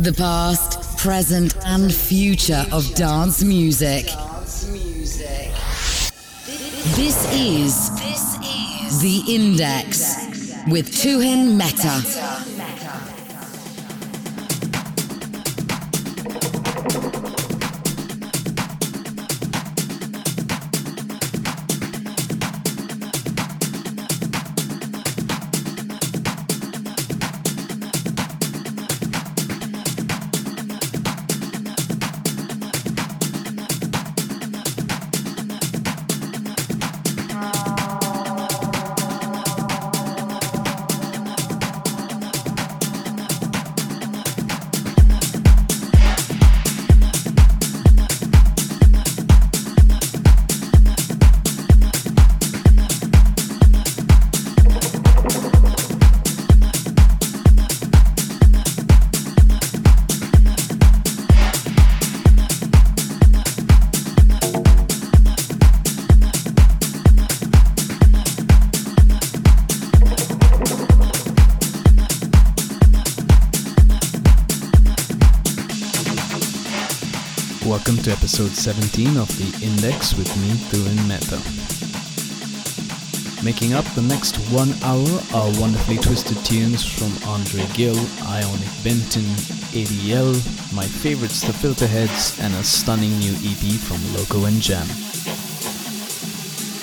The past, present, and future of dance music. This is the Index with Tuhin Mehta. Episode 17 of The Index with me, Tuhin Mehta. Making up the next one hour are wonderfully twisted tunes from Andre Gill, Ionic Benton, ADL, my favorites the Filterheads, and a stunning new EP from Loco and Jam.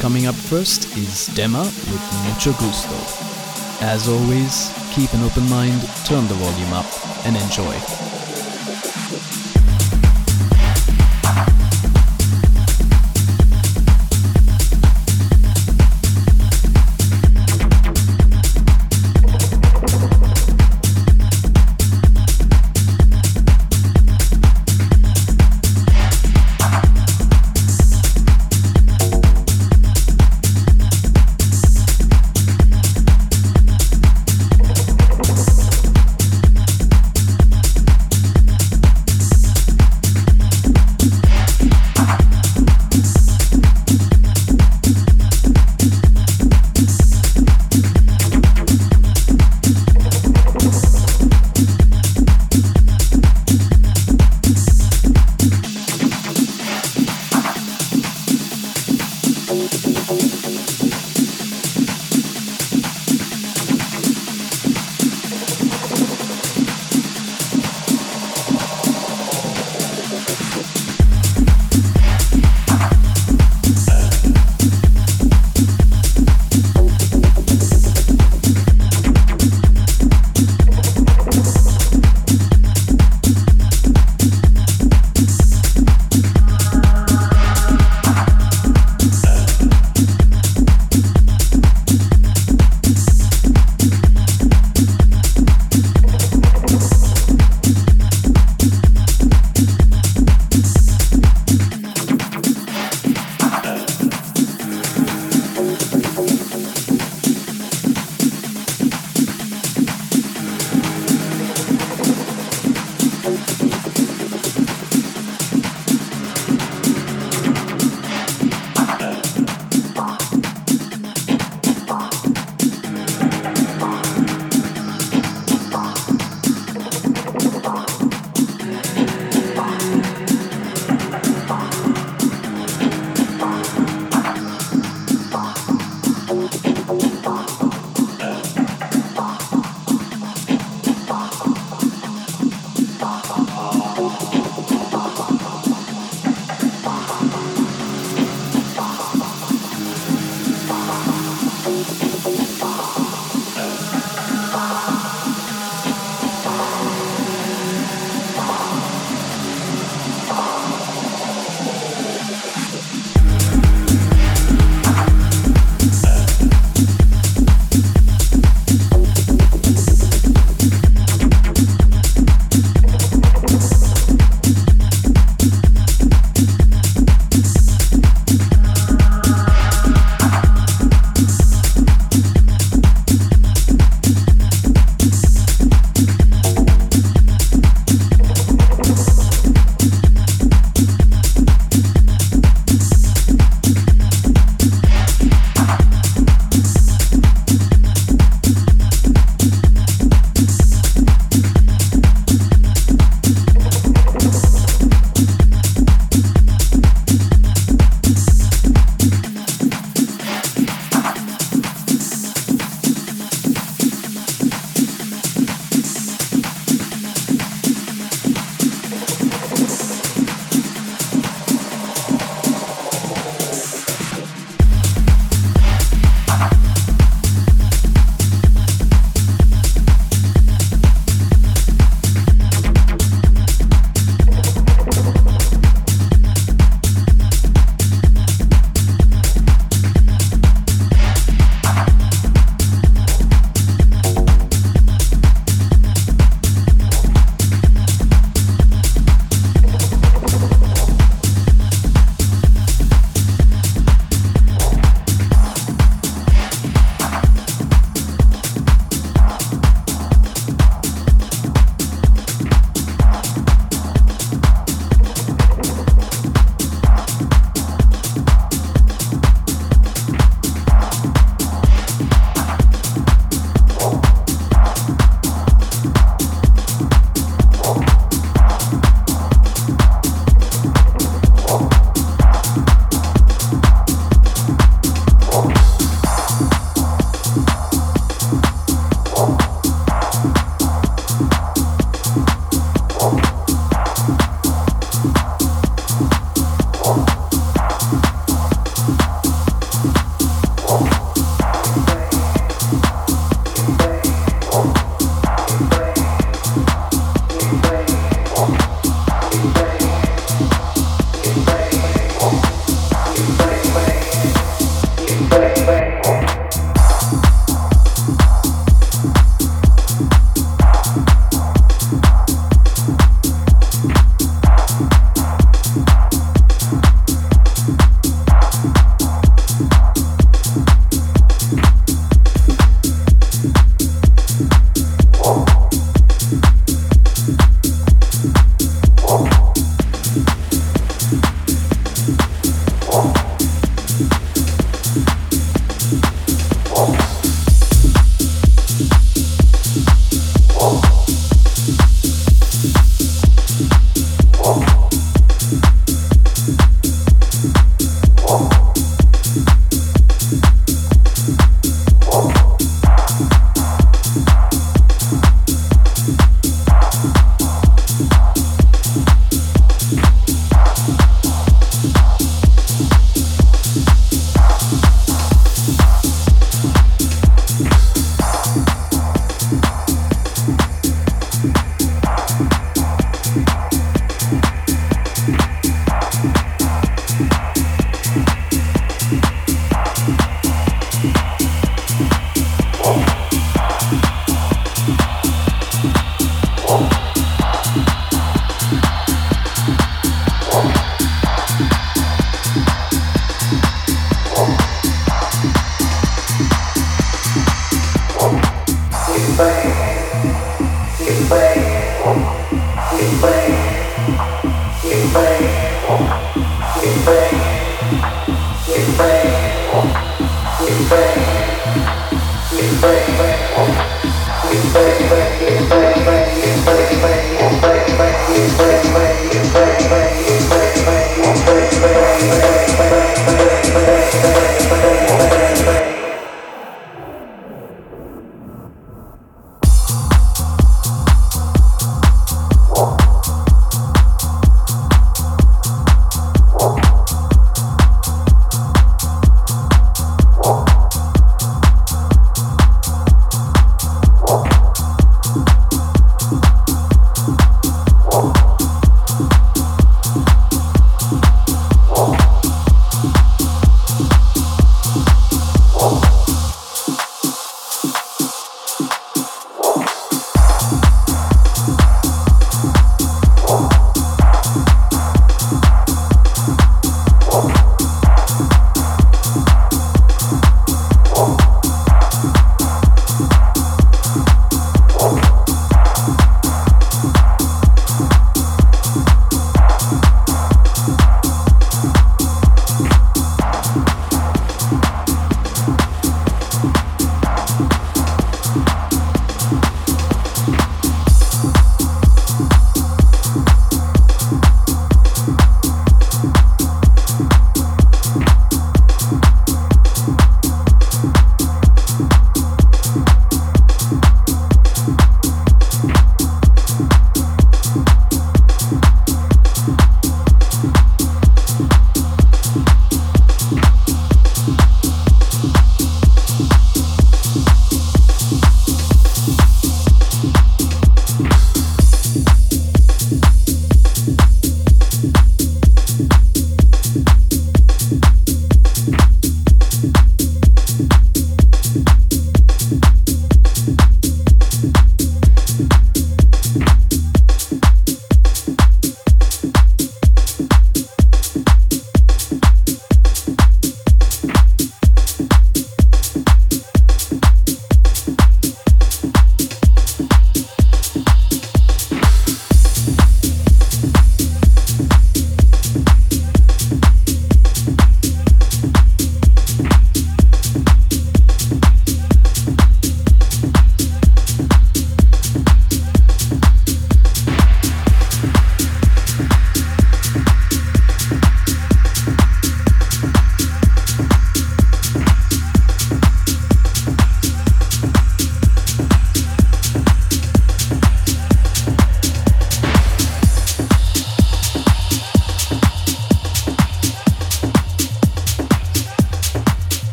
Coming up first is Dema with Mucho Gusto. As always, keep an open mind, turn the volume up, and enjoy.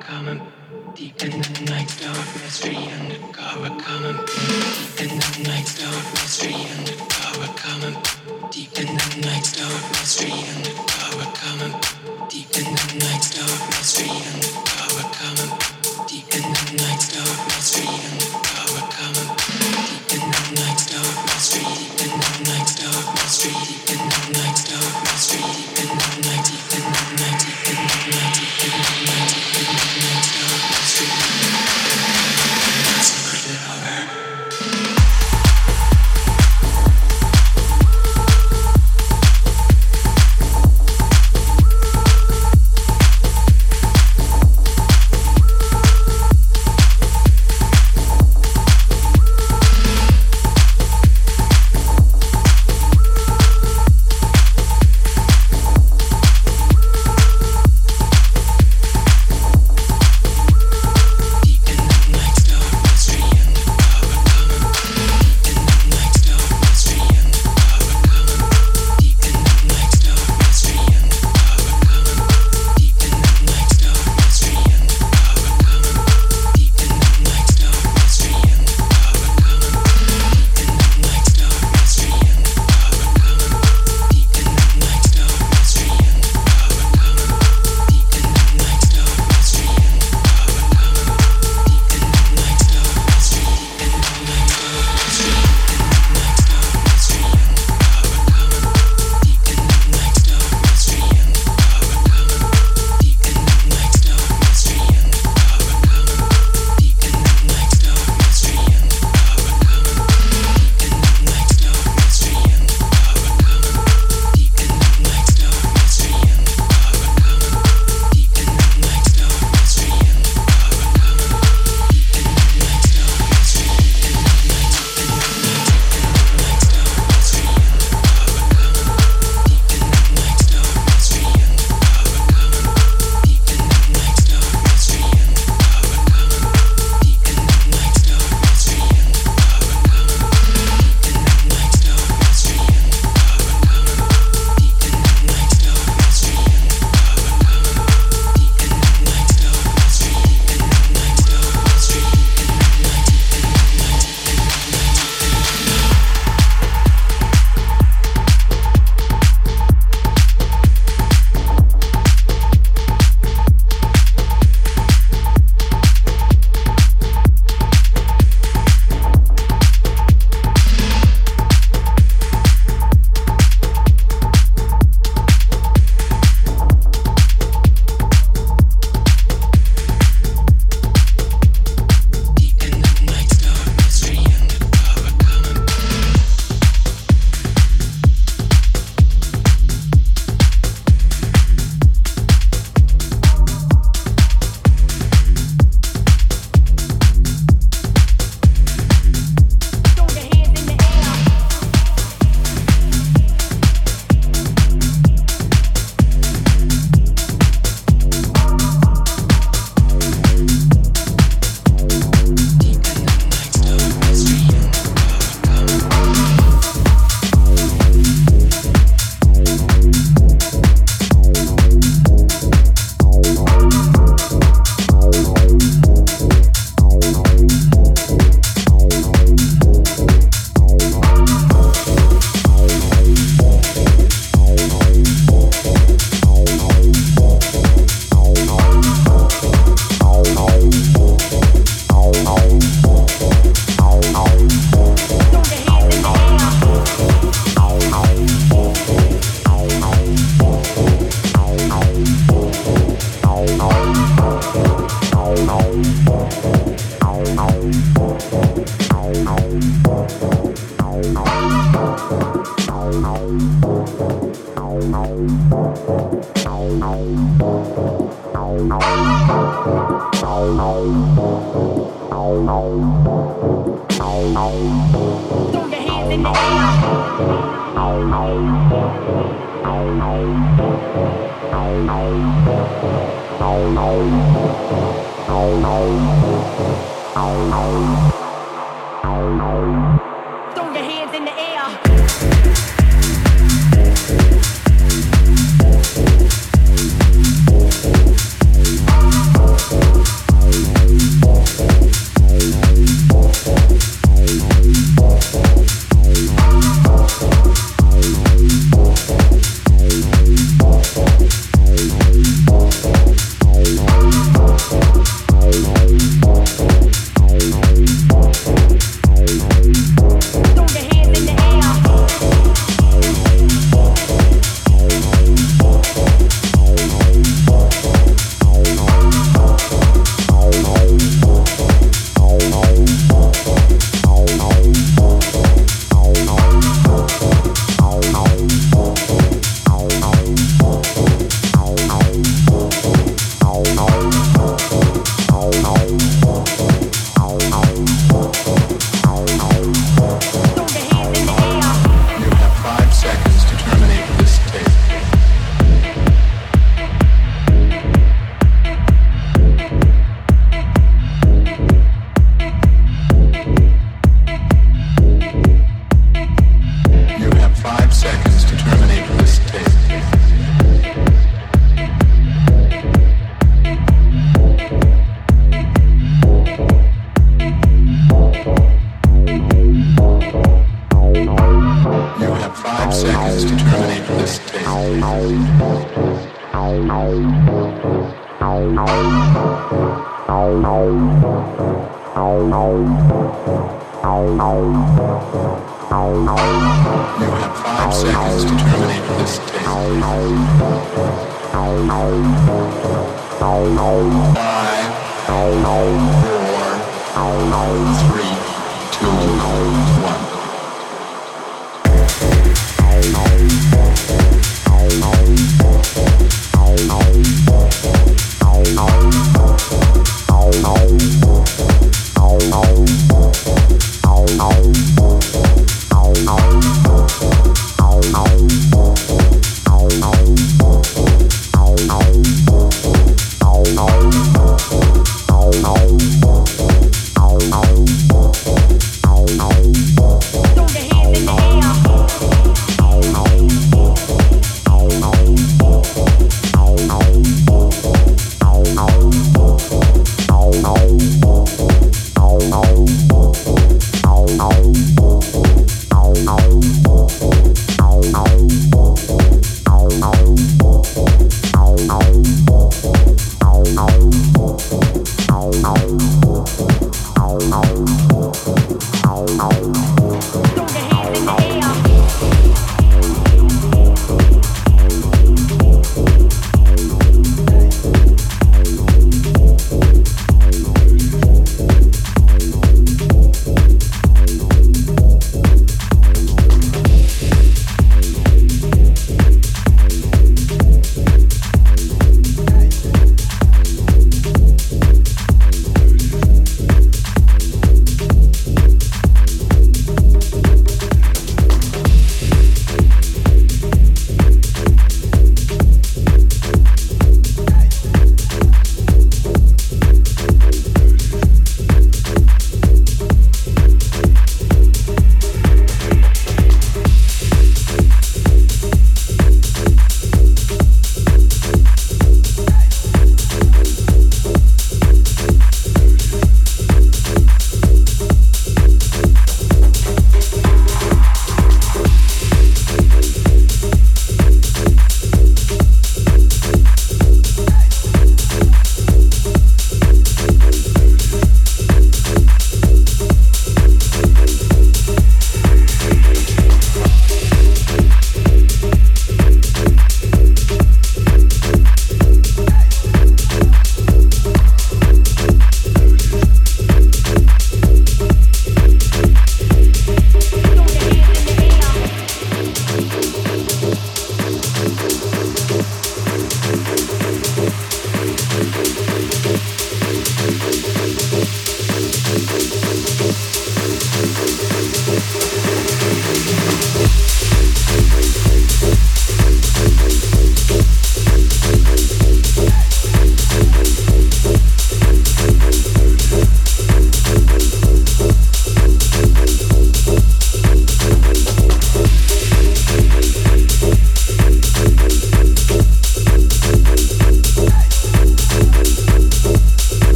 Throw your hands in the air.